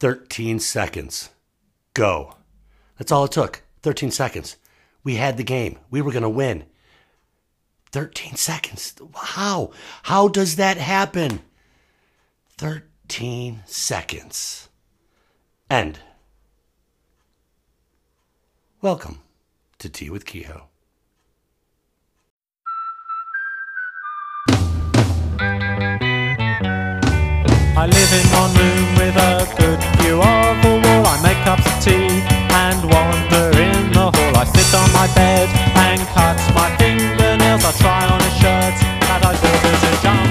13 seconds. Go. That's all it took. 13 seconds. We had the game. We were going to win. 13 seconds. How? How does that happen? 13 seconds. End. Welcome to Tea with Kehoe. I live in one room a good view of wall. I make cups of tea and wander in the hall. I sit on my bed and cut my fingernails. I try on a shirt that I bought at a.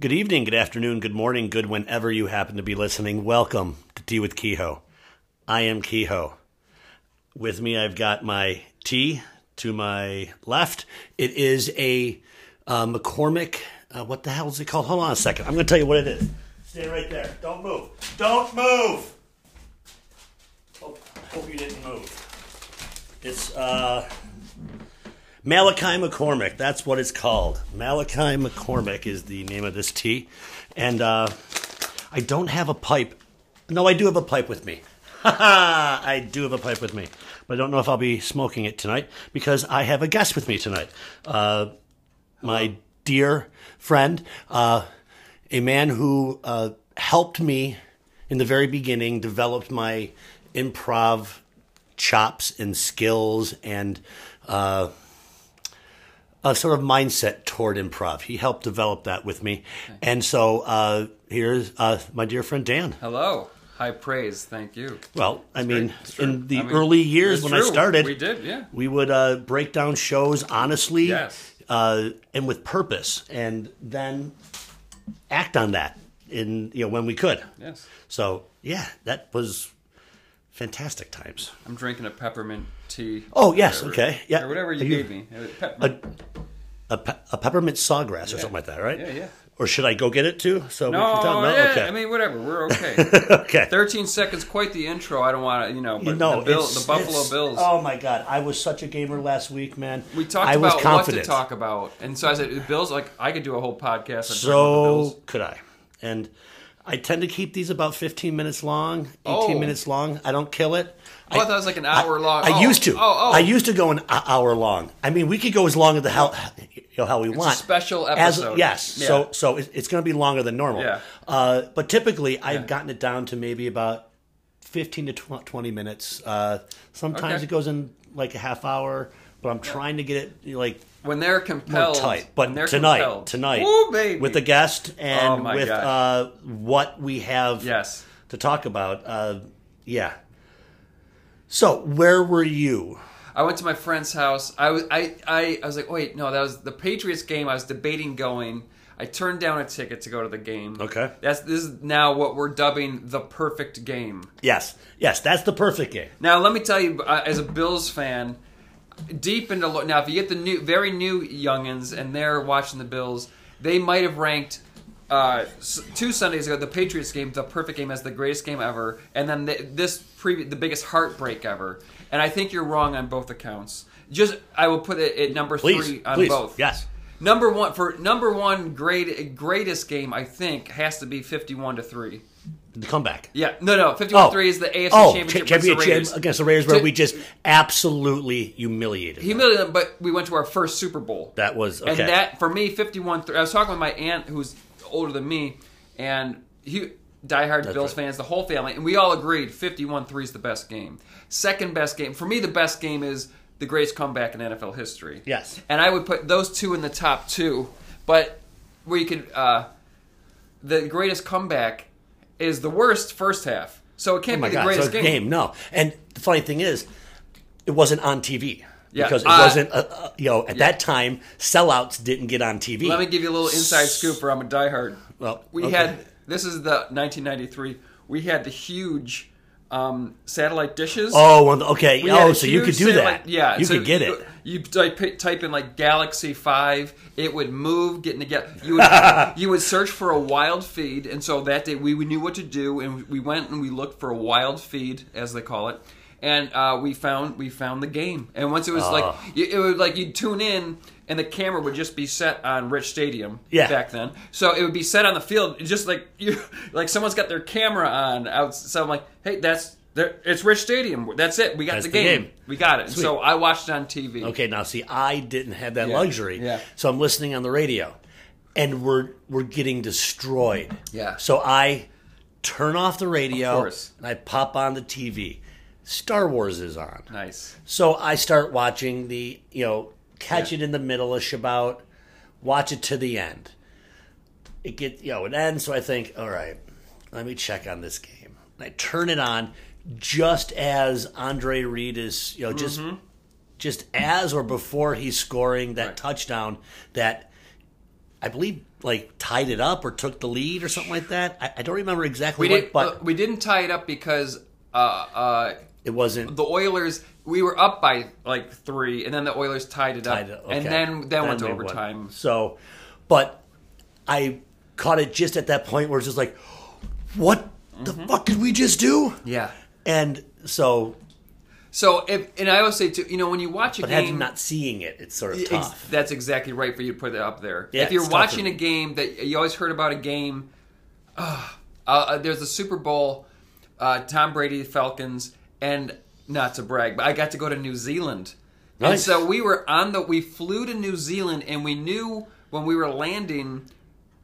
Good evening, good afternoon, good morning, good whenever you happen to be listening. Welcome to Tea with Kehoe. I am Kehoe. With me, I've got my tea to my left. It is a uh, McCormick. Uh, what the hell is it called? Hold on a second. I'm going to tell you what it is. Stay right there. Don't move. Don't move. Hope, hope you didn't move. It's uh, Malachi McCormick. That's what it's called. Malachi McCormick is the name of this tea. And uh, I don't have a pipe. No, I do have a pipe with me. I do have a pipe with me. But I don't know if I'll be smoking it tonight because I have a guest with me tonight. Uh, my dear friend, uh, a man who uh, helped me in the very beginning, developed my improv chops and skills and uh, a sort of mindset toward improv. He helped develop that with me. And so uh, here's uh, my dear friend Dan. Hello. High praise. Thank you. Well, I mean, in the I mean, early years when I started, We did, yeah. we would uh, break down shows honestly Yes. uh, and with purpose, and then act on that in you know when we could. Yes. So yeah, that was fantastic times. I'm drinking a peppermint tea. Oh yes, Whatever- okay, yeah. Or whatever you, you- gave me. A, a, pe- a peppermint sawgrass or something like that, right? yeah, yeah. Or should I go get it too? So No, we can tell? yeah, okay. I mean, whatever. We're okay. okay. 13 seconds, quite the intro. I don't want to, you know, but You know, the, Bill, the Buffalo Bills. Oh my God, I was such a gamer last week, man. we talked I was about confident. what to talk about. And so I said, the Bills, like, I could do a whole podcast on talking the So Bills. could I. And I tend to keep these about 15 minutes long, 18 Oh. minutes long. I don't kill it. Oh, I thought it was like an hour long. I Oh, used to. Oh, oh. I used to go an hour long. I mean, we could go as long as the hell, you know, how we want. special As- episode. yes. Yeah. So so it's going to be longer than normal. Yeah. Uh, but typically, I've Yeah. gotten it down to maybe about 15 to 20 minutes. Uh, sometimes Okay. it goes in like a half hour, but I'm trying to get it like When they're more compelled. tight. But tonight, compelled. tonight, Ooh, with the guest and Oh, with uh, what we have Yes. to talk about, uh, yeah. So, where were you? I went to my friend's house. I was I, I I was like, wait, no, that was the Patriots game. I was debating going. I turned down a ticket to go to the game. Okay. That's this is now what we're dubbing the perfect game. Yes, yes, that's the perfect game. Now let me tell you, uh, as a Bills fan, deep into now, if you get the new, very new youngins and they're watching the Bills, they might have ranked. Uh, s- two Sundays ago, the Patriots game, the perfect game, as the greatest game ever, and then the, this previ- the biggest heartbreak ever. And I think you're wrong on both accounts. Just I will put it at number Please, three on please, both. yes. Number one for number one great greatest game, I think has to be fifty-one to three. The comeback. Yeah, no, no, 51 3 is the AFC oh, championship, cha- against the Raiders. against the Raiders, where To- we just absolutely humiliated. them. humiliated them, but we went to our first Super Bowl. That was okay. And that for me, 51 3. I was talking with my aunt who's older than me, and he diehard Bills right. fans, the whole family, and we all agreed fifty-one three is the best game. Second best game for me, the best game is the greatest comeback in NFL history. Yes. and I would put those two in the top two, but where you could, uh, the greatest comeback is the worst first half. So it oh can't my be the god, greatest so game. No, and the funny thing is, it wasn't on TV. Yeah, because it uh, wasn't, uh, uh, you know, at that time, sellouts didn't get on TV. Let me give you a little inside scoop for I'm a diehard. Well, we okay. had this is the 1993. We had the huge um, satellite dishes. Oh, well, okay. We Oh, so you could do satellite- that. Yeah, you so could get it. You type, type in like Galaxy Five, it would move, getting together. You would you would search for a wild feed, and so that day we, we knew what to do, and we went and we looked for a wild feed, as they call it, and uh, we found we found the game. And once it was like Ah. it, it was like you'd tune in. And the camera would just be set on Rich Stadium Yeah. back then. So it would be set on the field, just like you, like someone's got their camera on out. So I'm like, hey, that's there. It's Rich Stadium. That's it. We got the, the game. game. We got it. So I watched it on TV. Okay, now see, I didn't have that Yeah, luxury, yeah. so I'm listening on the radio, and we're we're getting destroyed. Yeah. So I turn off the radio, and I pop on the TV. Star Wars is on, Nice. so I start watching the you know catch Yeah. it in the middle of about, watch it to the end. It get you know it ends, so I think, all right, let me check on this game. And I turn it on just as Andre Reed is you know just just as or before he's scoring that Right. touchdown that I believe like tied it up or took the lead or something like that. I, I don't remember exactly We what, didn't. but uh, we didn't tie it up because uh, uh, it wasn't the Oilers. We were up by like three, and then the Oilers tied it up, tied it- and okay. then then went to they won. overtime. So, but I caught it just at that point where it's just like, what the Mm-hmm. fuck did we just do? Yeah. And so, So if and I always say too, you know, when you watch a but game, not seeing it, it's sort of tough. That's exactly right for you to put it up there. Yeah, if you're watching a game that you always heard about a game, uh, uh, there's a Super Bowl, uh, Tom Brady Falcons, and not to brag, but I got to go to New Zealand, and so we were on the we flew to New Zealand, and we knew when we were landing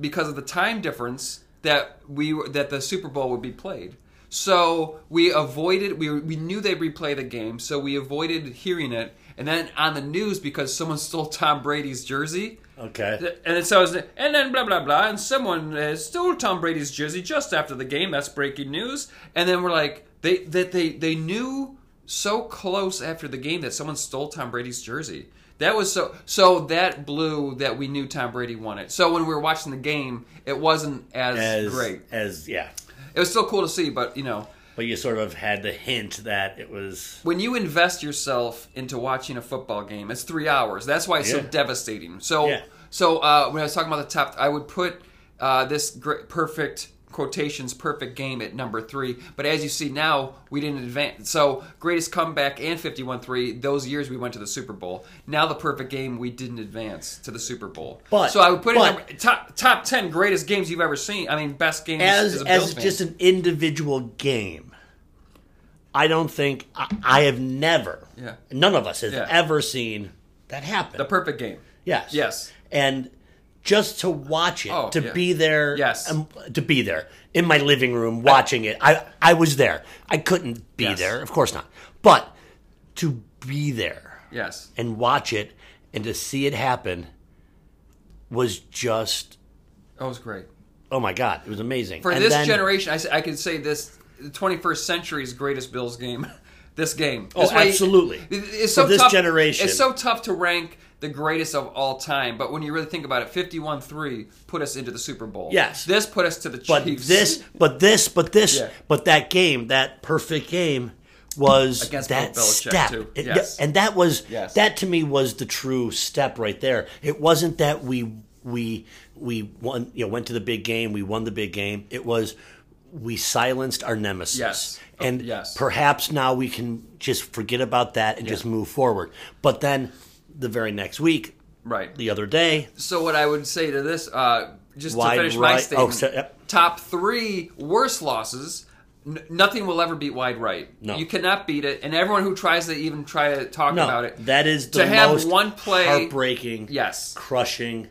because of the time difference that we that the Super Bowl would be played. So we avoided. We we knew they'd replay the game, so we avoided hearing it. And then on the news because someone stole Tom Brady's jersey. Okay. And it says, and then blah blah blah, and someone uh, stole Tom Brady's jersey just after the game. That's breaking news. And then we're like, they that they they knew so close after the game that someone stole Tom Brady's jersey. That was so so that blew that we knew Tom Brady won it. So when we were watching the game, it wasn't as, As great. as yeah, It was still cool to see, but you know, but you sort of had the hint that it was when you invest yourself into watching a football game, it's three hours. That's why it's so devastating. So, Yeah. so uh, when I was talking about the top, I would put uh, this great, perfect quotations perfect game at number three. But as you see now, we didn't advance. So greatest comeback and fifty one three. Those years we went to the Super Bowl. Now the perfect game, we didn't advance to the Super Bowl. But- so I would put it but- number, top top ten greatest games you've ever seen. I mean, best games as as, a Bills as fan. just an individual game. I don't think I, I have never. Yeah. None of us has Yeah. ever seen that happen. the perfect game. yes. Yes. And just to watch it, Oh, to yeah. be there, Yes. um, to be there in my living room watching it. I I was there. I couldn't be Yes. there, of course not. But to be there Yes. and watch it and to see it happen was just That was great. oh my god, it was amazing. For And this then- generation, I can say this: the 21st century's greatest Bills game. this game. Oh, way- absolutely. it- It's For this tough, generation. It's so tough to rank the greatest of all time, but when you really think about it, 51-3 put us into the Super Bowl. Yes. This put us to the Chiefs. But this, but this, but this, Yeah. but that game, that perfect game, was Against that step, too. It- Yes. and that was Yes. that to me was the true step right there. It wasn't that we we we won, you know, went to the big game, we won the big game. It was we silenced our nemesis, Yes. and Yes. perhaps now we can just forget about that and just move forward. But then the very next week, Right. the other day, So what I would say to this, uh, just Wide to finish my statement, oh, so- yep. top three worst losses. N- nothing will ever beat wide right. No. You cannot beat it, and everyone who tries to even try to talk no, about it, that is the to have most one play- heartbreaking, yes, crushing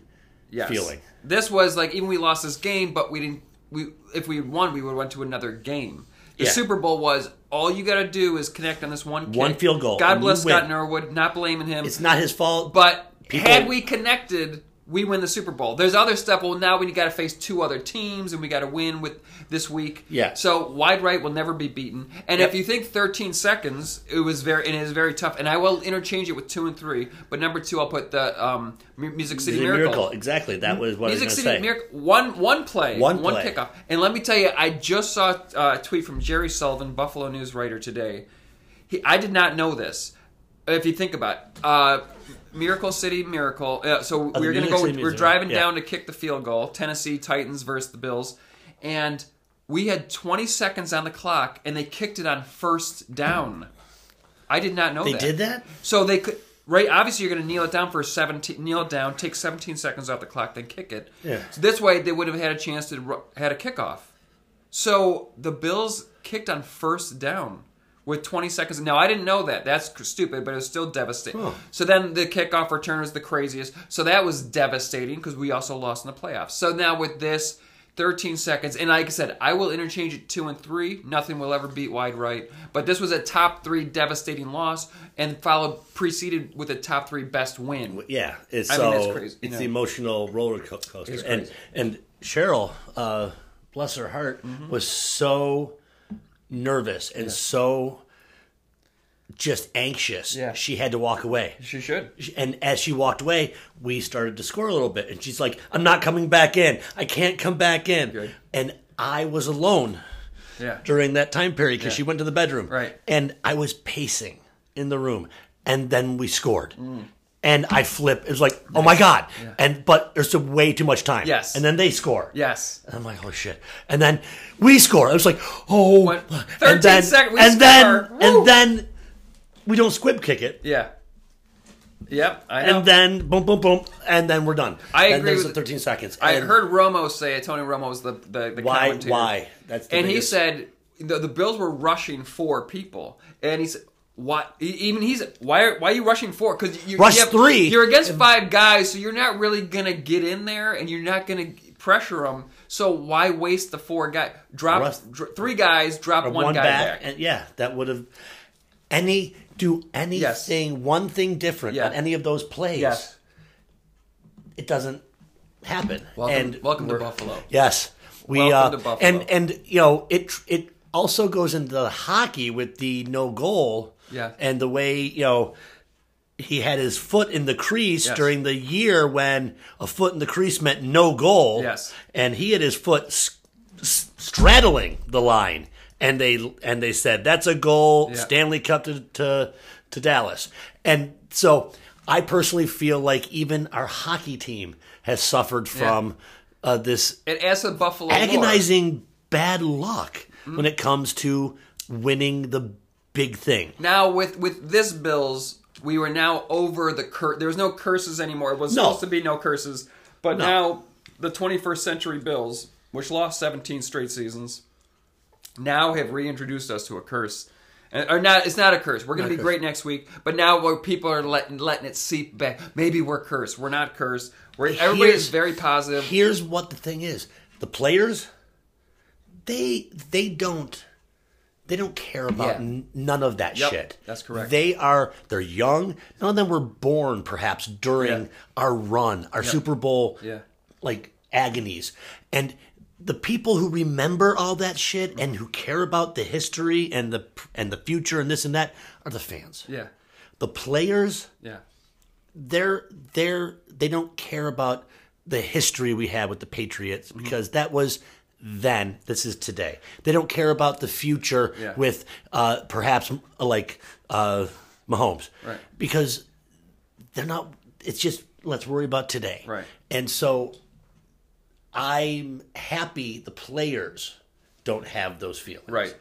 yes. feeling. This was like even we lost this game, but we didn't. We if we won, we would have went to another game. The Yeah. Super Bowl was all you got to do is connect on this one kick. One field goal, God bless Scott. Norwood, not blaming him. It's not his fault. But People- had we connected, we win the Super Bowl. There's other stuff. Well, now we got to face two other teams, and we got to win with this week. Yeah. So wide right will never be beaten. And Yep. if you think 13 seconds, it was very and it is very tough. And I will interchange it with two and three. But number two, I'll put the um, Music City Miracle. The Miracle. Exactly. That was what Music I was City going to say. Miracle. One one play, One one play. kickoff. And let me tell you, I just saw uh, a tweet from Jerry Sullivan, Buffalo News writer today. He, I did not know this. If you think about it, uh, Miracle City Miracle. Uh, so we're gonna go. City We're driving yeah. down to kick the field goal. Tennessee Titans versus the Bills, and we had 20 seconds on the clock, and they kicked it on first down. I did not know They that. did that? So they could. right? Obviously, you're going to kneel it down for 17. Kneel it down, take 17 seconds off the clock, then kick it. Yeah. So this way, they would have had a chance to had a kickoff. So the Bills kicked on first down with 20 seconds. Now I didn't know that. That's stupid, but it was still devastating. Huh. So then the kickoff return was the craziest. So that was devastating because we also lost in the playoffs. So now with this 13 seconds, and like I said, I will interchange it two and three. Nothing will ever beat wide right. But this was a top three devastating loss, and followed preceded with a top three best win. Yeah, it's I so mean, it's crazy, it's know. the emotional roller coaster, and and Cheryl, uh, bless her heart, Mm-hmm. was so nervous and so just anxious. Yeah. she had to walk away. She should. And as she walked away, we started to score a little bit, and she's like, "I'm not coming back in. I can't come back in." Good. And I was alone Yeah. during that time period because Yeah. she went to the bedroom. Right. And I was pacing in the room, and then we scored. Mm. And I flip. It was like, oh my god! And but there's way too much time. Yes. And then they score. Yes. And I'm like, oh shit! And then we score. I was like, oh. What? and 13 then seconds, we and then. Woo. and then we don't squib kick it. Yeah. Yep. I know. And then boom, boom, boom, and then we're done. I Then agree there's with- the 13 seconds. I And heard Romo say. Tony Romo was the the, the why? commentator. Why? That's and he said the, the Bills were rushing four people, and he said. Why? Even he's why? Are, why are you rushing four? Because you Rush you have- three. You're against five guys, so you're not really gonna get in there, and you're not gonna pressure them. So why waste the four guy? Drop Rush- dr- three guys, drop or one, guy back. and yeah, that would have any do anything one thing different Yeah. on any of those plays. Yes. it doesn't happen. Welcome, and welcome to Buffalo. Yes, we Welcome uh, to Buffalo. and and you know it it also goes into the hockey with the no goal. Yeah. and the way you know. He had his foot in the crease Yes. during the year when a foot in the crease meant no goal. Yes. and he had his foot s- s- straddling the line, and they and they said that's a goal. Yeah. Stanley Cup to, to to Dallas, and so I personally feel like even our hockey team has suffered from uh, this adds to the Buffalo agonizing bad luck when it comes to winning the big thing. Now with with this Bills, we were now over the cur. There was no curses anymore. It was No. supposed to be no curses, but No. now the 21st century Bills, which lost 17 straight seasons, now have reintroduced us to a curse. And- Or not? It's not a curse. We're going to be great next week, but now where people are letting letting it seep back. Maybe we're cursed. We're not cursed. We're, everybody Here's- is very positive. Here's what the thing is: the players, they they don't they don't care about Yeah. n- none of that Yep, shit. that's correct. They are they're young. None of them were born perhaps during Yeah. our run, our Super Bowl, Yeah. like agonies, and. The people who remember all that shit and who care about the history and the and the future and this and that are the fans. Yeah, The players, yeah, they're they're they don't care about the history we had with the Patriots Mm-hmm. because that was then. This is today. They don't care about the future Yeah. with uh, perhaps like uh, Mahomes, Right. Because they're not. It's just let's worry about today, Right. And so I'm happy the players don't have those feelings, right.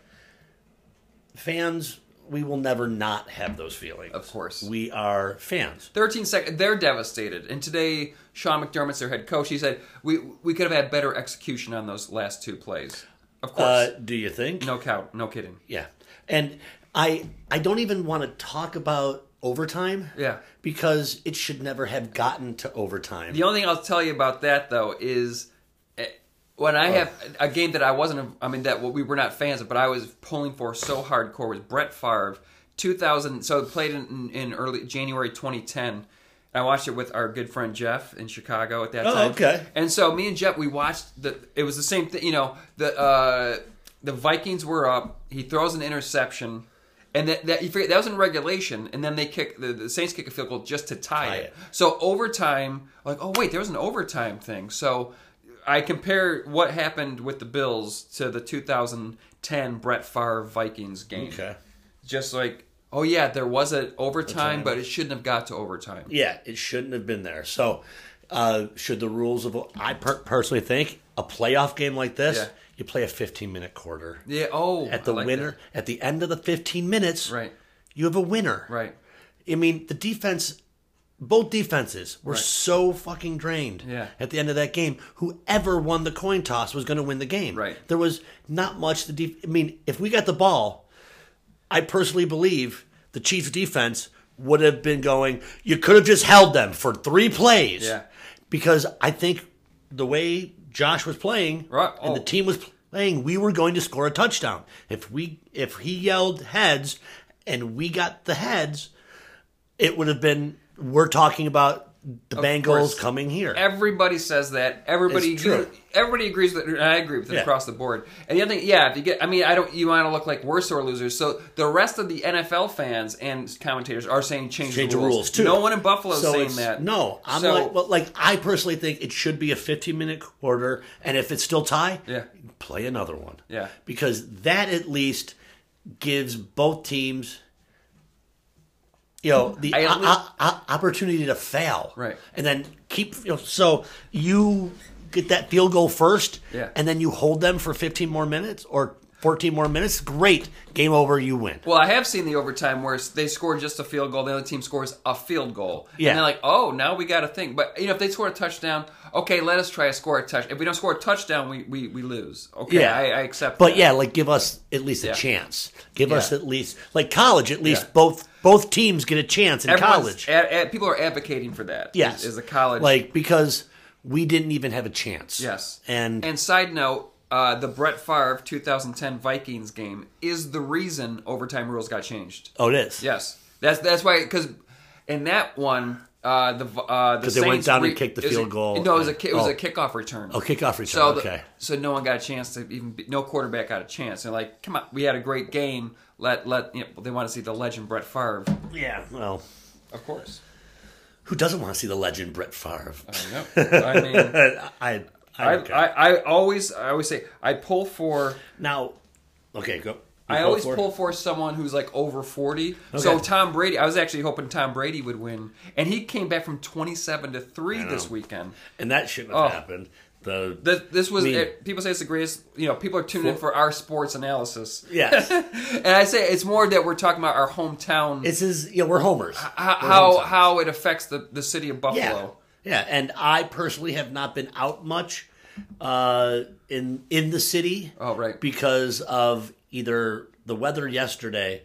Fans, we will never not have those feelings. Of course. we are fans. 13 seconds. They're devastated. And today, Sean McDermott's their head coach. He said we we could have had better execution on those last two plays. Of course, Uh, do you think? no count, no kidding. Yeah, and I I don't even want to talk about overtime. Yeah. because it should never have gotten to overtime. The only thing I'll tell you about that though is when I have a game that I wasn't. I mean that we were not fans of, but I was pulling for so hardcore was Brett Favre, 2000. So it played in, in early January 2010. I watched it with our good friend Jeff in Chicago at that Oh, time. okay. And so me and Jeff, we watched the. It was the same thing. You know, the uh, the Vikings were up. He throws an interception, and that that you figure that was in regulation, and then they kick the, the Saints kick a field goal just to tie, Tie it. it. So overtime, like oh wait, there was an overtime thing. So I compare what happened with the Bills to the 2010 Brett Favre Vikings game. Okay. Just like oh yeah, there was an overtime, Overtime. but it shouldn't have got to overtime. Yeah, it shouldn't have been there. So, uh, should the rules of I per- personally think a playoff game like this, Yeah. you play a 15 minute quarter. Yeah. Oh, At the like winner, at the end of the 15 minutes, Right. You have a winner. Right. I mean, the defense, both defenses were so fucking drained Yeah. at the end of that game. Whoever won the coin toss was going to win the game. Right. There was not much the def- I mean, if we got the ball, I personally believe the Chiefs defense would have been going, you could have just held them for three plays. Yeah. Because I think the way Josh was playing Right. and the Oh. team was playing, we were going to score a touchdown. If we if he yelled heads and we got the heads, it would have been we're talking about the Bengals course. coming here. Everybody says that. Everybody, It's true. everybody agrees with. And I agree with it Yeah. across the board. And the other thing, yeah, if you get, I mean, I don't. You want to look like we're sore losers. So the rest of the NFL fans and commentators are saying change, Change the the rules. rules, too. No one in Buffalo is So saying that. No, I'm So- like, well, like I personally think it should be a 15 minute quarter, and if it's still tie, Yeah. play another one. Yeah. because that at least gives both teams, you know, the I o- least- o- o- opportunity to fail, Right. and then keep. You know, so you get that field goal first, Yeah. and then you hold them for 15 more minutes or 14 more minutes. Great, game over. You win. Well, I have seen the overtime where they score just a field goal, the other team scores a field goal. Yeah. And they're like, oh, now we got a thing. But, you know, if they score a touchdown, okay, let us try to score a touch. If we don't score a touchdown, we, we, we lose. Okay, Yeah. I, I accept But that. yeah, like give us at least a Yeah. chance. Give Yeah. us at least like college. At least both both teams get a chance in Everyone's college. a- a- people are advocating for that. yes, Is, is a college. like because we didn't even have a chance. Yes. and, And side note, uh, the Brett Favre 2010 Vikings game is the reason overtime rules got changed. oh, it is. Yes, that's that's why because in that one. Uh, the uh, the 'Cause they went Saints down and kicked the field a- goal No, it was a and- ki- it was oh. a kickoff return. Oh, kickoff return. So the- okay. so no one got a chance to even be, no quarterback got a chance. They're like, come on, we had a great game. Let let you know, they want to see the legend Brett Favre, yeah. Well, of course. who doesn't want to see the legend Brett Favre? I mean, I. I, I, okay. I, I always I always say I pull for now, okay, go. I You always for pull for someone who's like over 40. So Tom Brady, I was actually hoping Tom Brady would win. And he came back from 27 to 3 this weekend. and that shouldn't have Oh. happened. The This, this was, mean- it, people say it's the greatest, you know, people are tuning in For- for our sports analysis. yes, And I say it's more that we're talking about our hometown, This is You know, we're homers. how, We're how, hometowns. how it affects the, the city of Buffalo. Yeah, yeah, and I personally have not been out much uh, in in the city. Oh, right. because of either the weather yesterday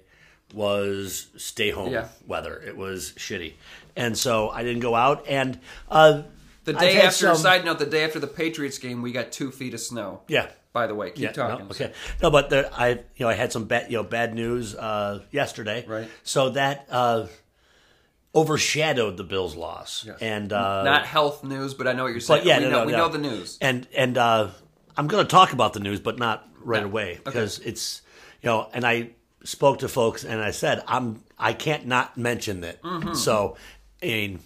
was stay home Yeah. weather. It was shitty, and so I didn't go out. And uh, The day after, some- side note, the day after the Patriots game, we got two feet of snow. yeah. By the way, keep Yeah, talking. No, okay. No, but there, I, you know, I had some bad, you know, bad news uh, yesterday. Right. So that uh, overshadowed the Bills' loss, Yes. and uh, Not health news, but I know what you're saying. But yeah, we no, know, no, we no. know the news. and and uh, I'm going to talk about the news, but not right away because it's you know. And I spoke to folks, and I said I'm I can't not mention that. So, I mean,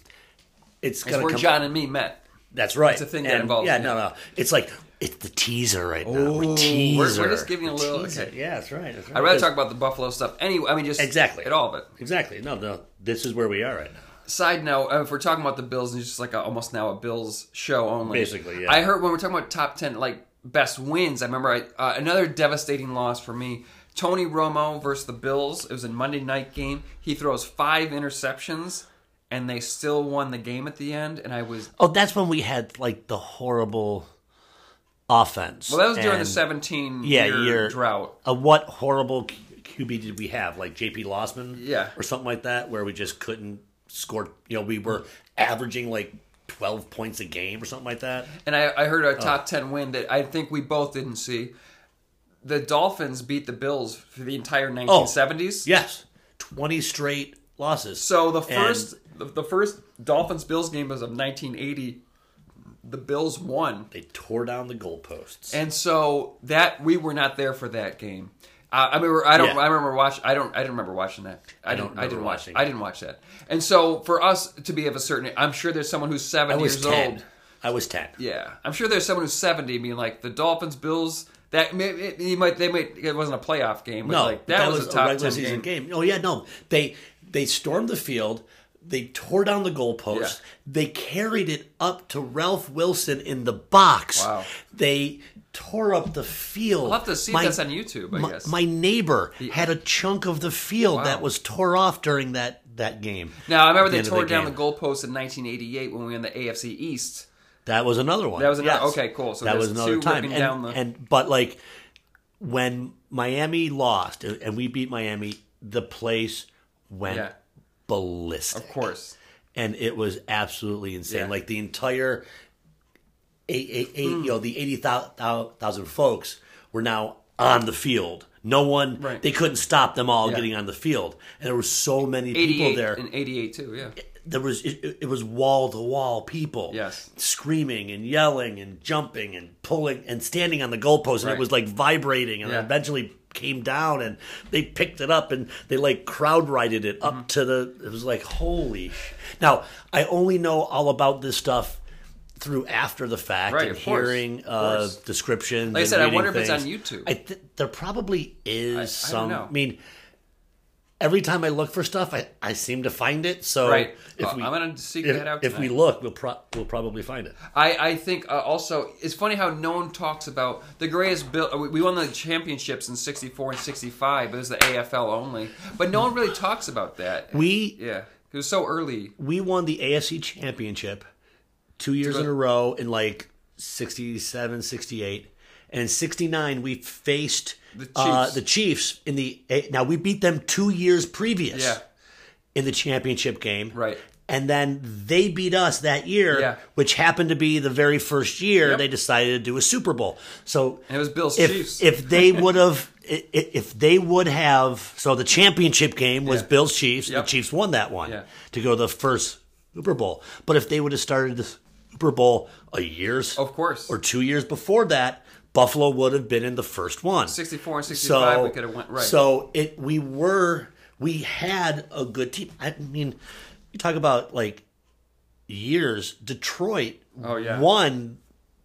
it's It's where come. John and me met. that's right. it's a thing that And, involves Yeah, me. no, no. It's like it's the teaser right now. Ooh, We're we're- we're just giving a little- teaser. okay. Yeah, that's right. That's right. I'd rather talk about the Buffalo stuff. Anyway, I mean, just exactly at all of it. Exactly. No, no. This is where we are right now. Side note: uh, If we're talking about the Bills, and it's just like a, almost now a Bills show only. Basically, yeah. I heard when we're talking about top ten, like best wins. I remember I, uh, another devastating loss for me. Tony Romo versus the Bills. It was a Monday night game. He throws five interceptions, and they still won the game at the end. And I was Oh, that's when we had like the horrible offense. well. That was during the seventeen Yeah, year, year- drought. Uh, what horrible QB did we have? Like JP Losman, Yeah. or something like that, where we just couldn't score. You know, we were averaging like twelve points a game or something like that. And I, I heard a Oh. top 10 win that I think we both didn't see. The Dolphins beat the Bills for the entire 1970s. Yes, twenty straight losses. So the first the, the first Dolphins Bills game was of 1980. The Bills won. they tore down the goalposts. And so that we were not there for that game. Uh, I mean, I don't. Yeah. I remember watch. I don't. I didn't remember watching that. I, don't don't. I didn't watch. watching I didn't watch that. And so for us to be of a certain, I'm sure there's someone who's seven I was years ten. old. I was ten. Yeah, I'm sure there's someone who's 70 being like the Dolphins, Bills. That you might they might it wasn't a playoff game, but No, like that, was, a top regular 10 season game. game. Oh yeah, no, they they stormed the field. They tore down the goalposts. Yeah. They carried it up to Ralph Wilson in the box. Wow. They tore up the field. I'll have to see my, that's on YouTube. I my, guess. my neighbor had a chunk of the field Wow. that was tore off during that that game. Now I remember the they tore the down the game. goalpost in 1988 when we were in the AFC East. That was another one. That was another- Yes. okay, cool. So that was another two time. And, the- and but like when Miami lost and we beat Miami, the place went Yeah. Ballistic. Of course. and it was absolutely insane. Yeah. Like the entire eight, eight, eight, Hmm. you know, the eighty thousand folks were now on the field. No one, Right. they couldn't stop them all Yeah. getting on the field, and there were so many people there. and 88 too. Yeah. there was it, it was wall to wall people, Yes. screaming and yelling and jumping and pulling and standing on the goalpost, and Right. it was like vibrating, and Yeah. eventually came down, and they picked it up and they like crowd rided it Mm-hmm. up to the. It was like holy. sh- Now I only know all about this stuff through after the fact Right, and hearing uh, descriptions. Like I said, I wonder if it's on. YouTube. I th- there probably is I don't some. know. I mean, every time I look for stuff, I, I seem to find it. So Right. if Uh, we, I'm gonna seek if, that out if we look, we'll pro- we'll probably find it. I, I think uh, also it's funny how no one talks about the greatest bill. We we won the championships in '64 and '65, but it was the AFL only. But no one really talks about that. We yeah, it was so early. we won the AFC championship two years in a row in like 67, 68. And in 69, we faced The uh, Chiefs. the Chiefs in the. Now, we beat them two years previous Yeah, in the championship game. Right. And then they beat us that year, Yeah. which happened to be the very first year Yep. they decided to do a Super Bowl. So and it was Bills if Chiefs. if they would have if they would have so the championship game was Yeah. Bills Chiefs Yep. the Chiefs won that one Yeah. to go to the first Super Bowl but if they would have started the Super Bowl a years of course, or two years before that Buffalo would have been in the first one 64 and 65, so we could have went right. so it we were we had a good team I mean you talk about like years Detroit Oh, yeah. won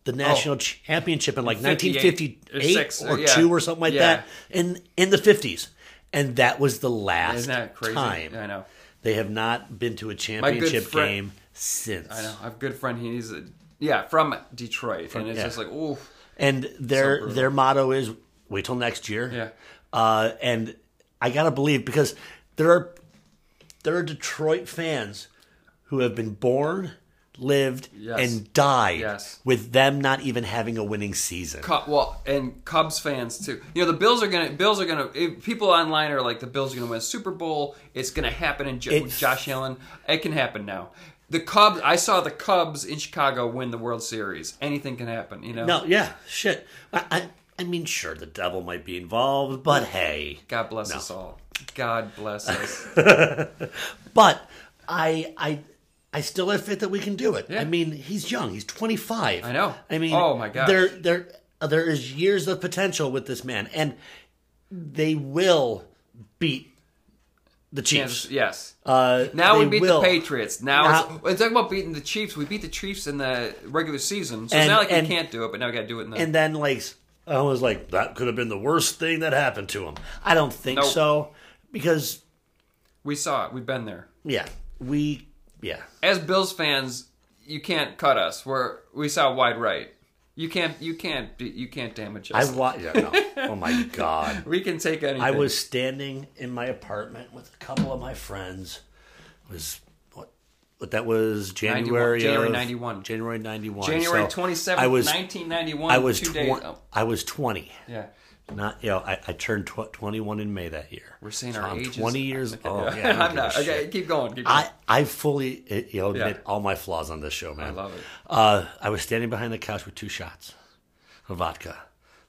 the oh. national championship in like 58 1958 or six, or yeah. two or something like Yeah. that in in the 50s and that was the last Isn't that crazy? time I know. they have not been to a championship friend- game since I know. I have a good friend. He's a, yeah from Detroit, and it's just like ooh. And their brutal. their motto is wait till next year Yeah. uh, and I gotta believe because there are there are Detroit fans who have been born, lived, Yes. and died Yes. with them not even having a winning season. Well, and Cubs fans too. You know, the Bills are gonna. Bills are gonna. if people online are like, the Bills are gonna win a Super Bowl. It's gonna happen in jo- Josh Allen. It can happen now. The Cubs. I saw the Cubs in Chicago win the World Series. Anything can happen. You know. No, yeah, shit. I, I, I mean, sure, the devil might be involved, but hey, God bless us all. God bless us. but I, I, I still have faith that we can do it. Yeah. I mean, he's young; he's twenty five. I know. I mean, Oh, my god, there, there, there is years of potential with this man, and they will beat the Chiefs. Kansas- yes. Uh, Now we beat will. the Patriots. Now, Now- it's, talking about beating the Chiefs, we beat the Chiefs in the regular season. So And- it's not like and- we can't do it, but now we got to do it in the. And then, like, I was like, that could have been the worst thing that happened to him. I don't think Nope. so, because we saw it. We've been there. yeah, we, yeah, as Bills fans, you can't cut us. We're we saw wide right. You can't you can't you can't damage I us. watched. Yeah, no. Oh my god. we can take anything. I was standing in my apartment with a couple of my friends. It was what? What that was January 91, January 91. January ninety one. January So twenty I was nineteen ninety one. I was two tw- days. Oh, I was twenty. yeah, Not you know I, I turned tw- twenty one in May that year. we're saying So our I'm ages. twenty years. old. Oh yeah. yeah, I don't I'm not. Okay, keep going. Keep going. I I fully uh, you know admit Yeah. all my flaws on this show, man. I love it. Uh, I was standing behind the couch with two shots of vodka.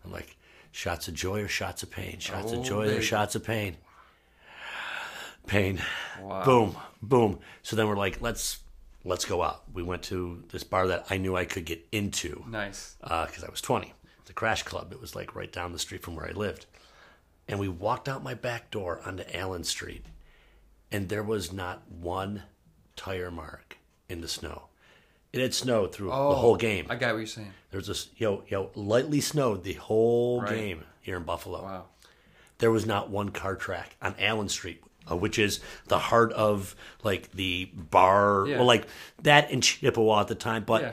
I'm like, shots of joy or shots of pain? Shots Oh, of joy or shots of pain? Pain. Wow. Boom, boom. So then we're like, let's let's go out. We went to this bar that I knew I could get into Nice. because I was 20. The Crash Club. It was like right down the street from where I lived. And we walked out my back door onto Allen Street, and there was not one tire mark in the snow. It had snowed through the whole game. Oh, I got what you're saying. There was this, yo, yo, lightly snowed the whole Right. game here in Buffalo. Wow. There was not one car track on Allen Street, uh, which is the heart of like the bar, Yeah. well, like that in Chippewa at the time. But Yeah.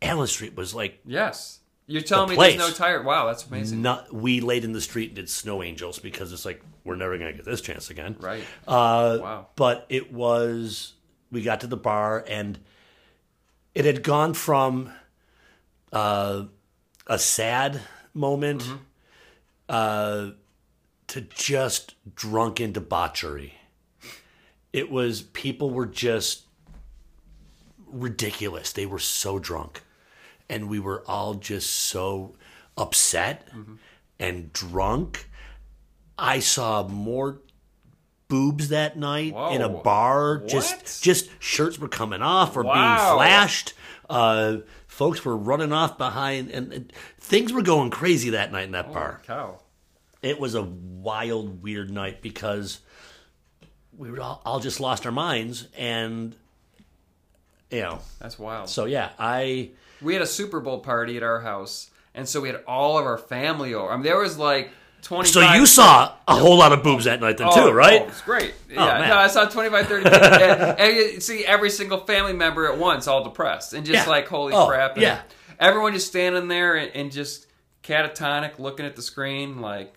Allen Street was like Yes. You're telling the me there's no tire? Wow, that's amazing. Not we laid in the street and did snow angels because it's like we're never gonna get this chance again. Right. Uh, Wow. But it was we got to the bar and it had gone from uh, a sad moment Mm-hmm. uh, to just drunken debauchery. It was people were just ridiculous. They were so drunk. And we were all just so upset Mm-hmm. and drunk. I saw more boobs that night in a bar. What? Just just shirts were coming off or Wow. being flashed. Uh, folks were running off behind, and, and things were going crazy that night in that bar. Cow. It was a wild, weird night because we were all, all just lost our minds, and you know. That's wild. So yeah, I we had a Super Bowl party at our house, and so we had all of our family over. I mean, there was like twenty. so you saw a whole lot of boobs that night then too, right? Oh, it's great. Yeah, man. no, I saw 25, 30 and, and you see every single family member at once, all depressed, and just Yeah. like, holy Oh, crap. And yeah. Everyone just standing there and, and just catatonic looking at the screen, like,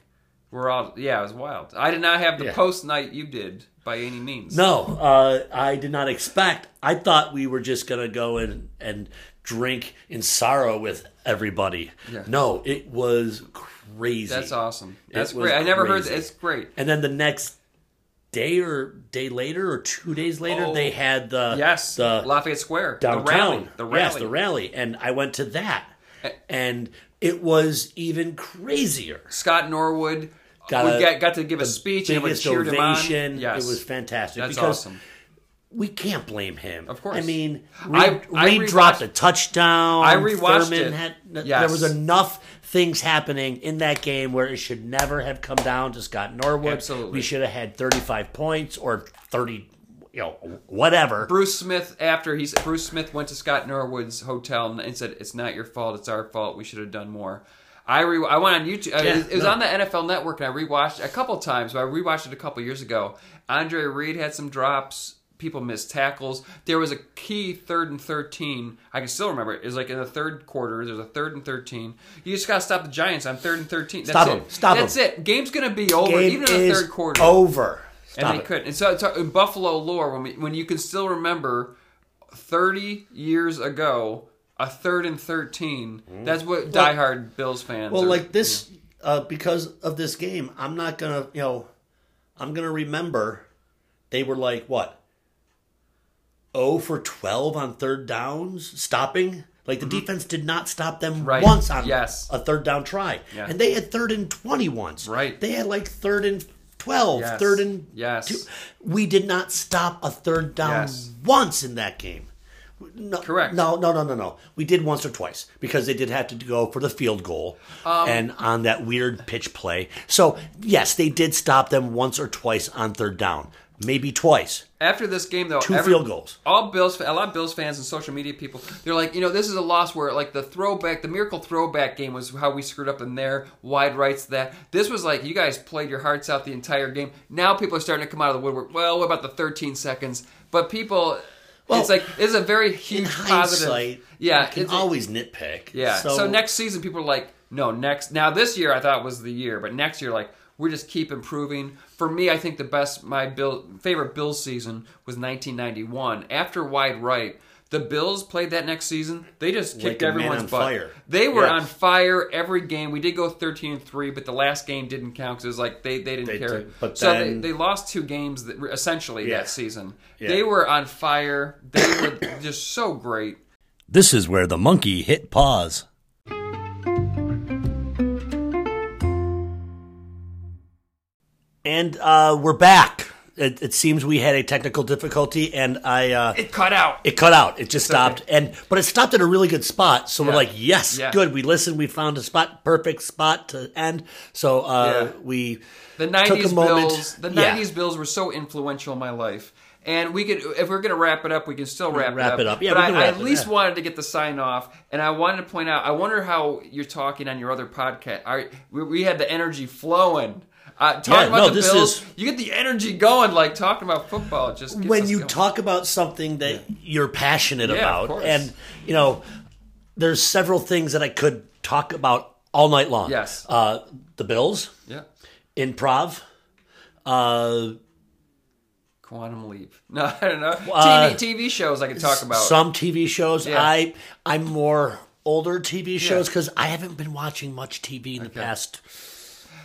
we're all, yeah, it was wild. I did not have the Yeah. post night you did by any means. No, uh, I did not expect. I thought we were just gonna go in and drink in sorrow with everybody. Yeah. No, it was crazy. That's awesome. That's was great. I never heard crazy. that. It's great. And then the next day or day later or two days later, Oh. they had the Yes. the Lafayette Square. downtown. The rally. The rally. Yes, the rally, and I went to that, Eh. and it was even crazier. Scott Norwood Got a- got, got to give a speech and everyone Biggest cheered him on. Yes. It was fantastic That's because awesome. We can't blame him. Of course. I mean, I- Reed, I Reed dropped a touchdown. I rewatched Thurman it. Had, There was enough things happening in that game where it should never have come down to Scott Norwood. Absolutely. We should have had 35 points or 30, you know, whatever. Bruce Smith, after he's Bruce Smith went to Scott Norwood's hotel and said, "It's not your fault. It's our fault. We should have done more." I re- I went on YouTube. uh, Yeah, it, was no. on the NFL Network, and I rewatched it a couple times. But I rewatched it a couple years ago. Andre Reed had some drops. People missed tackles. There was a key third and thirteen. I can still remember it. It was like in the third quarter. There's a third and thirteen. You just gotta stop the Giants on third and thirteen. That's Stop it. 'em. Stop. That's it. Game's gonna be over Game even in the third quarter over. and they it. couldn't. And so, so in Buffalo lore, when we, when you can still remember, thirty years ago, a third and thirteen. That's what diehard Bills fans. Mm. Well, are- like this, uh, because of this game, I'm not gonna, you know, I'm gonna remember they were like what, oh for twelve on third downs, stopping. Like the defense did not stop them Mm-hmm. Right. once on Yes. a third down try, Yeah. and they had third and twenty once. Right. They had like third and 12, Yes. third and Yes. two. We did not stop a third down Yes. once in that game. No, Correct. No, no, no, no, no. We did once or twice because they did have to go for the field goal Um, and on that weird pitch play. So yes, they did stop them once or twice on third down, maybe twice. after this game, though, Two every- field goals. All Bills, a lot of Bills fans and social media people, they're like, you know, this is a loss where like the throwback, the miracle throwback game was how we screwed up in there, wide rights. That this was like you guys played your hearts out the entire game. Now people are starting to come out of the woodwork. Well, what about the 13 seconds? But people. Well, it's like it's a very huge positive. Yeah, you can always nitpick. Yeah. So, next season, people are like, no, next. Now this year, I thought was the year, but next year, like, we just keep improving. For me, I think the best, my Bill favorite Bills season was 1991. After Wide Right, the Bills played that next season. They just kicked Like everyone's on butt. fire. They were Yeah. on fire every game. We did go 13 and three, but the last game didn't count because it was like they, they didn't They care. did, but so then- they, they lost two games that, essentially Yeah. that season. Yeah. They were on fire. They were just so great. this is where the monkey hit pause. And uh, we're back. It, it seems we had a technical difficulty, and I uh, It cut out. it cut out. It just okay. stopped, and but it stopped at a really good spot. So we're like, yes, Yeah. good. We listened. We found a spot, perfect spot to end. So uh, Yeah. we The '90s a moment. Bills, the Yeah. '90s Bills were so influential in my life, and we could, if we're gonna wrap it up, we can still wrap, Wrap it up. Yeah, but I, I at it, least yeah. wanted to get the sign off, and I wanted to point out. I wonder how you're talking on your other podcast. I, we, we had the energy flowing. Uh, talking Yeah, about no, the this Bills, is- you get the energy going. Like talking about football, just gets when us you going. talk about something that you're passionate Yeah, about course. and you know there's several things that i could talk about all night long. Yes. Uh, the Bills, Yeah. improv, uh, Quantum Leap. No, I don't know. Uh, TV, TV shows I could talk about. some TV shows. Yeah. I I'm more older TV shows because I haven't been watching much TV in the past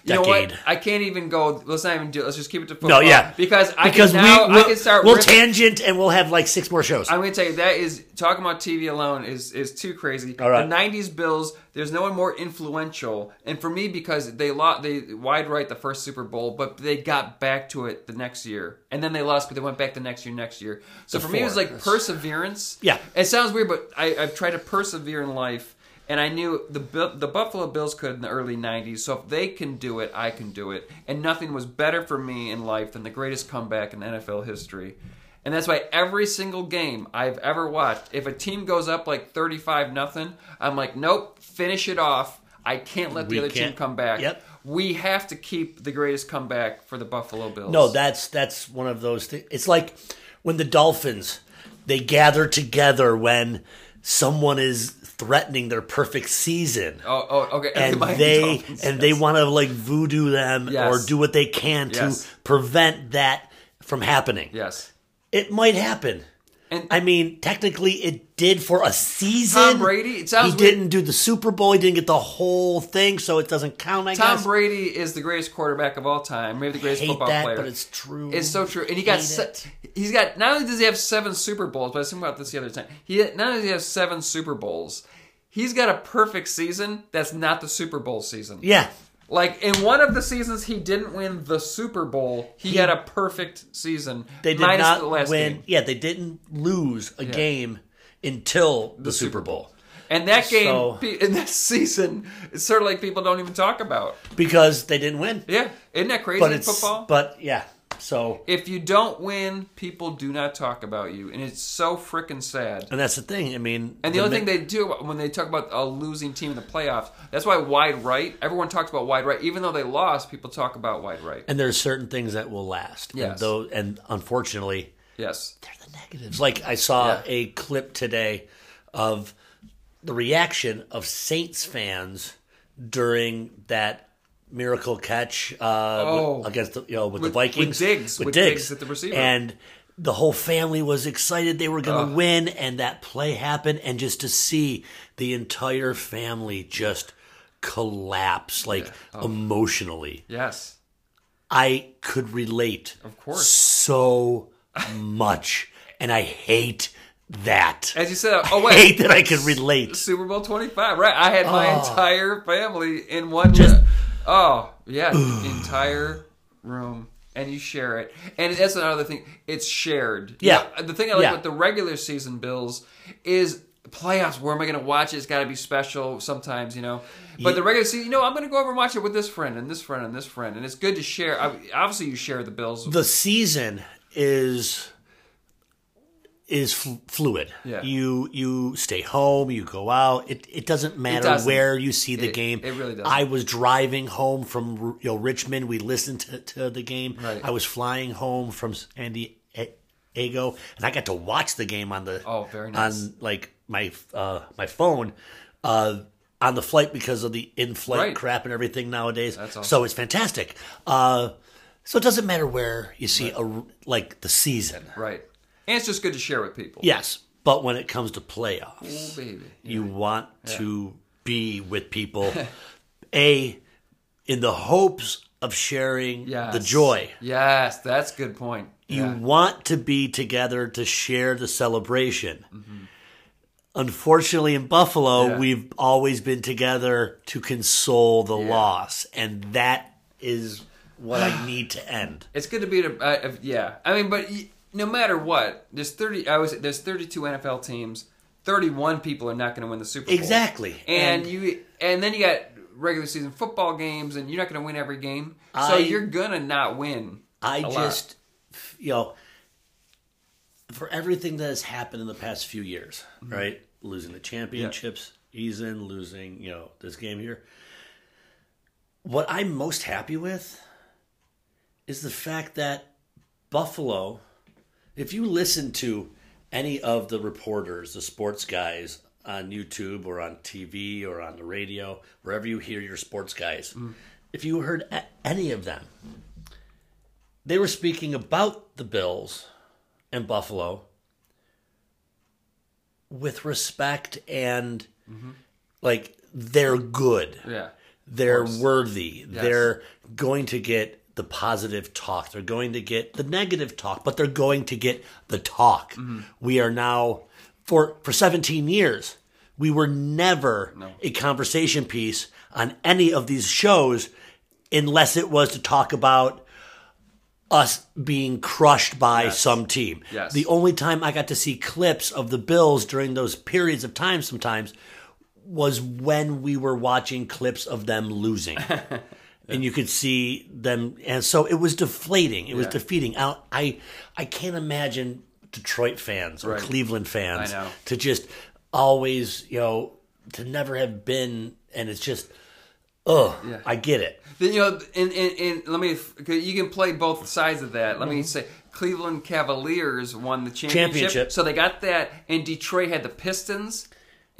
you know decade. what? I can't even go. Let's not even do. It. Let's just keep it to football. No, yeah, because I because can now we we'll, I can start. we'll ripping- tangent and we'll have like six more shows. I'm going to tell you that is talking about TV alone is is too crazy. All right. The '90s Bills. There's no one more influential, and for me because they lost, they wide right the first Super Bowl, but they got back to it the next year, and then they lost, but they went back the next year, next year. So for me, it was like perseverance. Yeah. it sounds weird, but I, I've tried to persevere in life. And I knew the the Buffalo Bills could in the early '90s, so if they can do it, I can do it. And nothing was better for me in life than the greatest comeback in NFL history. And that's why every single game I've ever watched, if a team goes up like 35 nothing, I'm like, nope, finish it off. I can't let the We other team can't- come back. Yep. We have to keep the greatest comeback for the Buffalo Bills. No, that's that's one of those things. It's like when the Dolphins they gather together when someone is threatening their perfect season. Oh, oh okay. and they and yes. they want to like voodoo them Yes. or do what they can Yes. to prevent that from happening. Yes. It might happen. And I mean, technically, it did for a season. Tom Brady, it sounds he weird. didn't do the Super Bowl. He didn't get the whole thing, so it doesn't count. I Tom guess. Brady is the greatest quarterback of all time, maybe the greatest football that, player. but it's true. It's so true, and he got se- he's got not only does he have seven Super Bowls, but I was thinking about this the other time. He not only does he have seven Super Bowls, he's got a perfect season that's not the Super Bowl season. yeah. Like in one of the seasons, he didn't win the Super Bowl. He, had a perfect season. They did minus not the last win. game. Yeah, they didn't lose a game until the, Super Super Bowl. And that game So- in that season, it's sort of like people don't even talk about. because they didn't win. Yeah, isn't that crazy But it's football? but yeah. So if you don't win, people do not talk about you, and it's so freaking sad. and that's the thing. I mean, And the, only thing they do when they talk about a losing team in the playoffs, that's why wide right. Everyone talks about wide right, even though they lost. People talk about wide right. and there's certain things that will last. And Yes. though and unfortunately, Yes, they're the negatives. Like I saw Yeah. a clip today of the reaction of Saints fans during that miracle catch uh, Oh. against the, you know with, With- the Vikings with Diggs, with Diggs at the receiver. and the whole family was excited they were going to Ugh. win and that play happened and just to see the entire family just collapse like Oh. emotionally yes, I could relate Of course. so much and I hate that as you said. Oh I hate that I could relate Super Bowl twenty five. Right, I had my Oh. entire family in one. Just- oh yeah, entire room. And you share it, and that's another thing. It's shared. Yeah. You know, the thing I like Yeah. with the regular season Bills is playoffs. Where am I going to watch it? It's got to be special sometimes, you know. But Ye- the regular season, you know, I'm going to go over and watch it with this friend and this friend and this friend, and it's good to share. Obviously, you share the Bills. the season is is fl- fluid. Yeah. You you stay home, you go out. It it doesn't matter doesn't. where you see the It- game. it really doesn't. I was driving home from you know Richmond. We listened to, to the game. Right. I was flying home from San Diego, and I got to watch the game on the Oh, very nice. on like my uh, my phone. Uh, on the flight because of the in-flight Right. crap and everything nowadays, That's awesome. so it's fantastic. Uh, so it doesn't matter where you see a like the season. right, and it's just good to share with people. Yes, but when it comes to playoffs, Oh, baby. you want to be with people. a in the hopes of sharing Yes. the joy. Yes, that's a good point. You Yeah. want to be together to share the celebration. Unfortunately, in Buffalo, Yeah. we've always been together to console the loss, and that is what I need to end. It's good to be a uh, yeah. I mean, but no matter what, there's thirty. I was there's 32 NFL teams. 31 people are not going to win the Super Bowl. Exactly. And, And- you and then you got regular season football games, and you're not going to win every game. So I- you're gonna not win. I a lot. just, you know, for everything that has happened in the past few years, Mm-hmm. right? Losing the championships, Eason, losing, you know, this game here. What I'm most happy with is the fact that Buffalo, if you listen to any of the reporters, the sports guys on YouTube or on TV or on the radio, wherever you hear your sports guys, Mm. if you heard any of them, they were speaking about the Bills and Buffalo with respect and like they're good. Mm-hmm. Yeah. They're worthy. They're going to get the positive talk. They're going to get the negative talk, but they're going to get the talk. Mm-hmm. We are now for for 17 years. We were never a conversation piece on any of these shows unless it was to talk about us being crushed by some team. Yes. The only time I got to see clips of the Bills during those periods of time sometimes was when we were watching clips of them losing. and you could see them and so it was deflating. It was defeating. I I, I can't imagine Detroit fans or Right. Cleveland fans to just always, you know, to never have been and it's just oh, Yeah. I get it. Then you know, in, in, in let me you can play both sides of that. Let me mm-hmm. say, Cleveland Cavaliers won the championship, Championship. so they got that, and Detroit had the Pistons,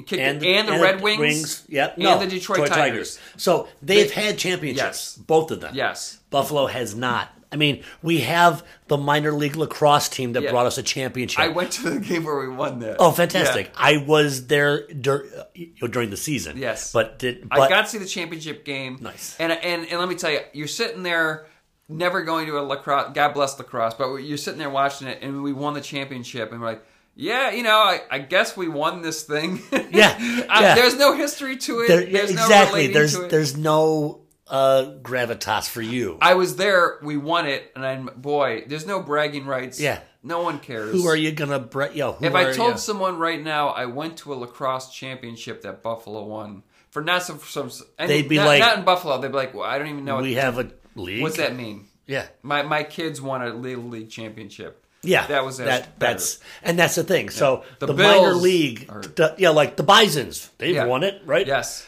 and, kicked And, it- and the Red Wings, Yep. and No, the Detroit Tigers. So they've They- had championships, Yes. both of them. Yes. Buffalo has not. I mean, we have the minor league lacrosse team that Yeah. brought us a championship. I went to the game where we won that. oh, fantastic! Yeah. I was there dur- during the season. Yes. but did but I got to see the championship game. Nice. And and and let me tell you, you're sitting there, never going to a lacrosse. God bless lacrosse, but you're sitting there watching it, and we won the championship, and we're like. Yeah, you know, I, I guess we won this thing. Yeah, I- yeah. there's no history to it. there, there's exactly. relating there's it. there's no uh, gravitas for you. I was there. We won it, and I'm boy. There's no bragging rights. Yeah. no one cares. who are you gonna bre- yo? Who If I told you? someone right now I went to a lacrosse championship that Buffalo won for not some, some They'd be not, like- not in Buffalo. They'd be like, well, I don't even know what, we have a league. what's that mean. Yeah. My my kids won a little league championship. Yeah, that was that. better. That's and that's the thing. So The the, minor league, are- the- yeah, like the Bison's, they've Yeah. won it, right? yes.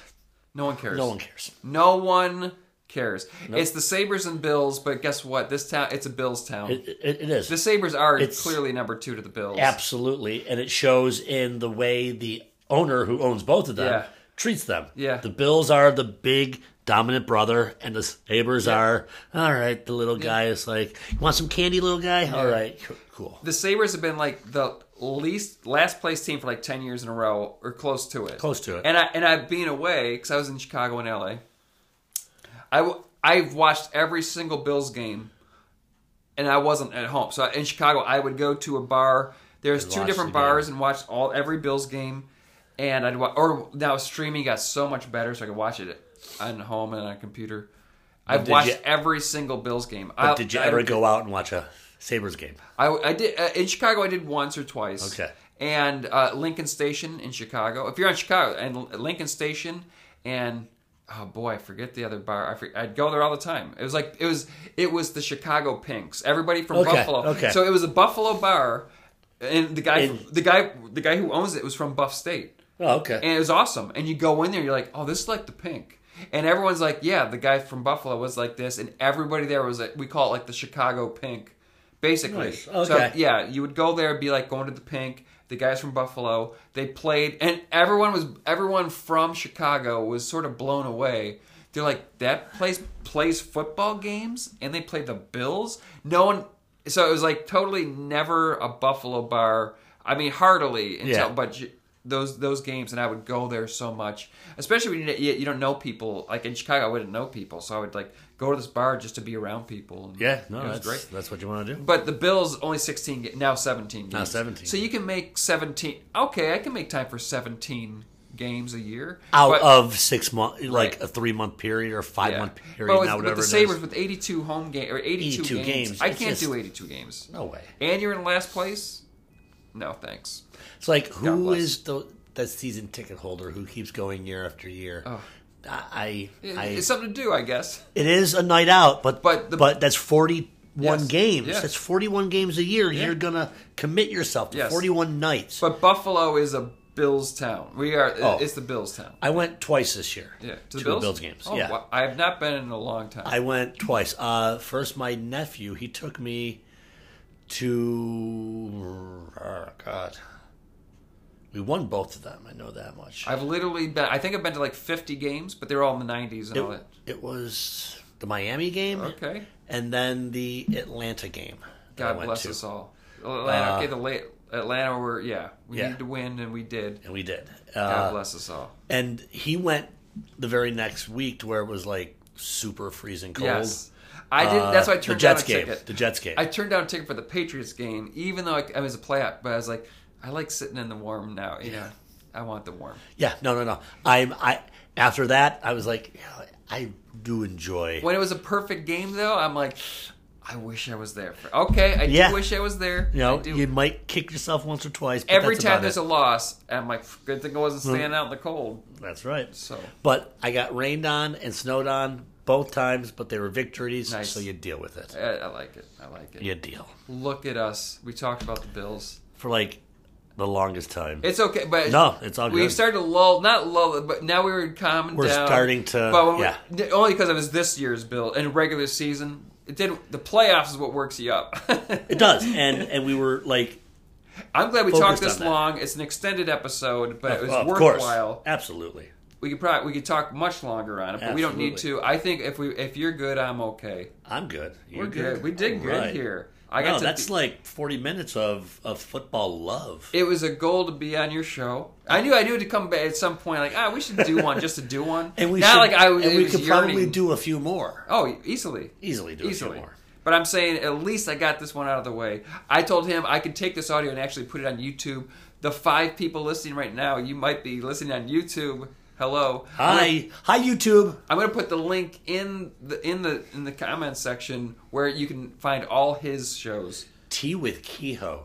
No one cares. No one cares. No one cares. It's the Sabres and Bills, but guess what? This town, it's a Bills town. It, it, it is the Sabres are It's- clearly number two to the Bills. absolutely, and it shows in the way the owner who owns both of them Yeah. treats them. Yeah. the Bills are the big dominant brother, and the Sabres are all right. The little guy is like, "You want some candy, little guy? All right, cool." The Sabres have been like the least last place team for like 10 years in a row or close to it. Close to it. And I and I've been away cuz I was in Chicago and LA. I w- I've watched every single Bills game and I wasn't at home. So in Chicago I would go to a bar. There's two different the game. bars and watch all every Bills game and I'd watch. or now streaming got so much better so I could watch it on home and on a computer. I've watched you- every single Bills game. But did you I- ever go out and watch a Sabres game? I, I did uh, in Chicago. I did once or twice. Okay. And uh, Lincoln Station in Chicago. If you're in Chicago and Lincoln Station and oh boy, I forget the other bar. I I'd go there all the time. It was like it was it was the Chicago Pinks. Everybody from Okay, Buffalo. okay. So it was a Buffalo bar, and the guy the guy the guy who owns it was from Buff State. Oh, okay. And it was awesome. And you go in there, you're like, oh, this is like the pink. And everyone's like, yeah, the guy from Buffalo was like this. And everybody there was like, we call it like the Chicago pink, basically. Nice. So, yeah, you would go there, and be like going to the pink. The guys from Buffalo, they played, and everyone was, everyone from Chicago was sort of blown away. They're like, that place plays football games, and they play the Bills. No one, so it was like totally never a Buffalo bar. I mean, heartily until, Yeah. but those those games, and I would go there so much, especially when you, you don't know people. Like in Chicago, I wouldn't know people, so I would like go to this bar just to be around people. And yeah, no, that's great. that's what you want to do. But the Bills only sixteen, now seventeen. Games. Now 17. So you can make seventeen. Okay, I can make time for seventeen games a year Out but, of six months, like Right. a three month period or five yeah. month But period, with, now with whatever the Sabres with eighty-two home game or eighty-two, 82 games, games, I can't just- do eighty-two games. No way. And you're in last place. No thanks. It's like who is the that season ticket holder who keeps going year after year? Oh. I, I, it's something to do, I guess. it is a night out, but But the- but that's forty one Yes, games. yes. That's forty one games a year. You're gonna commit yourself to Yes. forty one nights. But Buffalo is a Bills town. We are. Oh. It's the Bills town. I went twice this year. Yeah, to the the Bills? games. Oh, yeah, wow. I have not been in a long time. I went twice. Uh, first, my nephew he took me to oh God, We won both of them. I know that much. I've literally been. I think I've been to like 50 games, but they're all in the 90s and all it, that. it was the Miami game, Okay. and then the Atlanta game. that I God went bless to. us all. Atlanta. Uh, okay, the late Atlanta were yeah. We Yeah. needed to win, and we did. and we did. God Uh, bless us all. and he went the very next week to where it was like super freezing cold. Yes. I did. Uh, That's why I the turned Jets down a game. ticket. The Jets game. I turned down a ticket for the Patriots game, even though I, I was a playoff. But I was like, I like sitting in the warm now. You know, I want the warm. yeah, no, no, no. I'm I after that I was like, yeah, I do enjoy. When it was a perfect game, though, I'm like, I wish I was there. For, okay, I Yeah. do wish I was there. You know, you might kick yourself once or twice. But Every time there's it. a loss, I'm like, good thing I wasn't hmm. standing out in the cold. That's right. So But I got rained on and snowed on both times, but they were victories, Nice. so you deal with it. I, I like it. I like it. You deal Look at us. We talked about the Bills. for like the longest time. It's okay, but no, it's all good. we good. started to lull, not lull, but now we were calming We're down. starting to- but when we- yeah. only because it was this year's bill and regular season. It did the playoffs is what works you up. it does, and and we were like, I'm glad we talked this long. It's an extended episode, but it was of worthwhile. course, absolutely. We could probably we could talk much longer on it, but we don't need to. I think if we if you're good, I'm okay. I'm good. You're We're good. We did All good right. here. I no, got to. that's like 40 minutes of, of football love. it was a goal to be on your show. I knew I knew to come back at some point. Like, ah, we should do one just to do one. and we not should, like I was. and we was could yearning. probably do a few more. Oh, easily. Easily do a Easily. few more. But I'm saying at least I got this one out of the way. I told him I could take this audio and actually put it on YouTube. The five people listening right now, you might be listening on YouTube. Hello. Hi, hi YouTube. I'm gonna put the link in the in the in the comments section where you can find all his shows. Tea with Kehoe.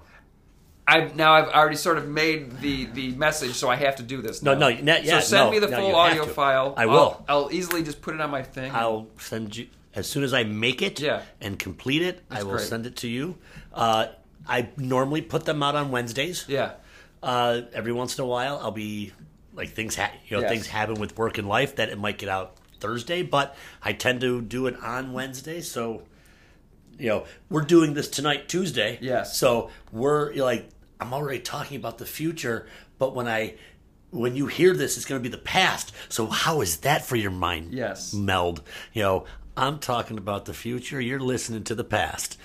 I've now I've already sort of made the the message, so I have to do this. No, now. no, not yet. So send No, me the no, full audio file. I I'll- I'll, easily just put it on my thing. I'll send you as soon as I make it Yeah. and complete it. I will great. send it to you. Uh, I normally put them out on Wednesdays. yeah. Uh, every once in a while, I'll be like things. Ha- you know, Yes. things happen with work and life that it might get out Thursday, but I tend to do it on Wednesday. So, you know, we're doing this tonight, Tuesday. Yes. So we're like, I'm already talking about the future, but when I when you hear this, it's going to be the past. So how is that for your mind? Yes. Meld. You know, I'm talking about the future. You're listening to the past.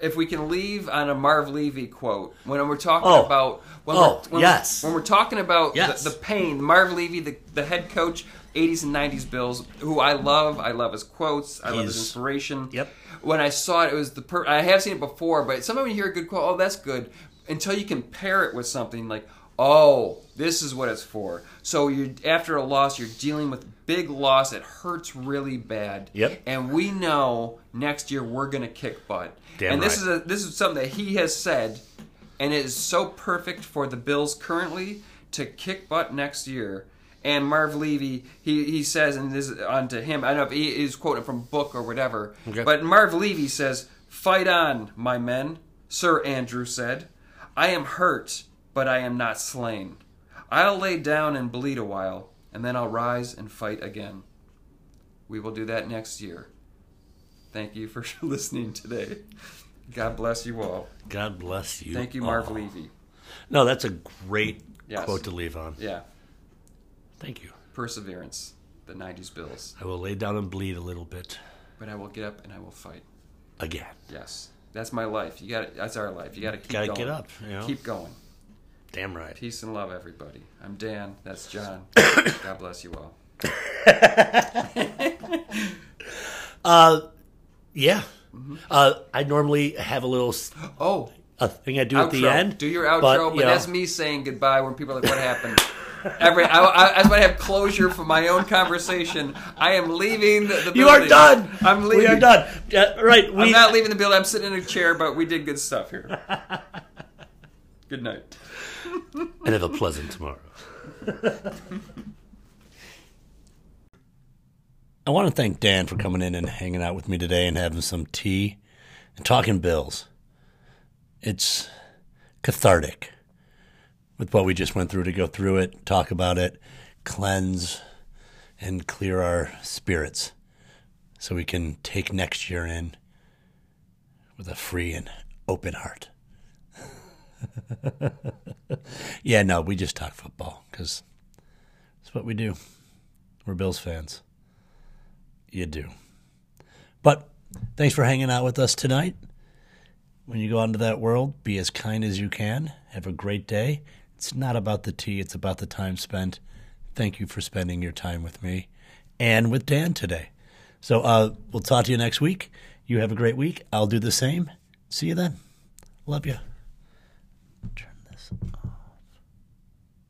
If we can leave on a Marv Levy quote when we're talking Oh. about when Oh, we're, when yes. we're, when we're talking about Yes. the, the pain Marv Levy the, the head coach 80s and 90s Bills who I love I love his quotes I love his inspiration Yep. when I saw it it was the per- I have seen it before but sometimes you hear a good quote oh that's good until you can pair it with something like oh this is what it's for so you after a loss you're dealing with big loss it hurts really bad Yep. and we know next year we're gonna kick butt Damn and this is a, this is something that he has said, and it is so perfect for the Bills currently to kick butt next year. And Marv Levy, he, he says, and this is on to him. I don't know if he is quoting from book or whatever, Okay. but Marv Levy says, "Fight on, my men," Sir Andrew said. "I am hurt, but I am not slain. I'll lay down and bleed a while, and then I'll rise and fight again. We will do that next year." Thank you for listening today. God bless you all. God bless you. Thank you, Marv all. Levy. No, that's a great Yes. quote to leave on. Yeah, Thank you. perseverance. The '90s Bills. I will lay down and bleed a little bit But I will get up and I will fight. again. Yes, that's my life. You got That's our life. You got to keep Gotta going. get up, you know? Keep going. Damn right. Peace and love, everybody. I'm Dan. That's John. God bless you all. Uh, yeah. Uh, I normally have a little Oh, a thing I do at the end. Do your outro, but, but, you know, that's me saying goodbye when people are like, "What happened?" Every I, I, I just want to have closure for my own conversation. I am leaving the, the You are done. I'm leaving. We are done. Uh, right. We, I'm not leaving the building. I'm sitting in a chair, but we did good stuff here. good night. and have a pleasant tomorrow. I want to thank Dan for coming in and hanging out with me today and having some tea and talking bills. It's cathartic with what we just went through to go through it, talk about it, cleanse, and clear our spirits so we can take next year in with a free and open heart. yeah, no, we just talk football because that's what we do. We're Bills fans. You do. But thanks for hanging out with us tonight. When you go out into that world, be as kind as you can. Have a great day. It's not about the tea, it's about the time spent. Thank you for spending your time with me and with Dan today. So uh, we'll talk to you next week. You have a great week. I'll do the same. See you then. Love you. Turn this.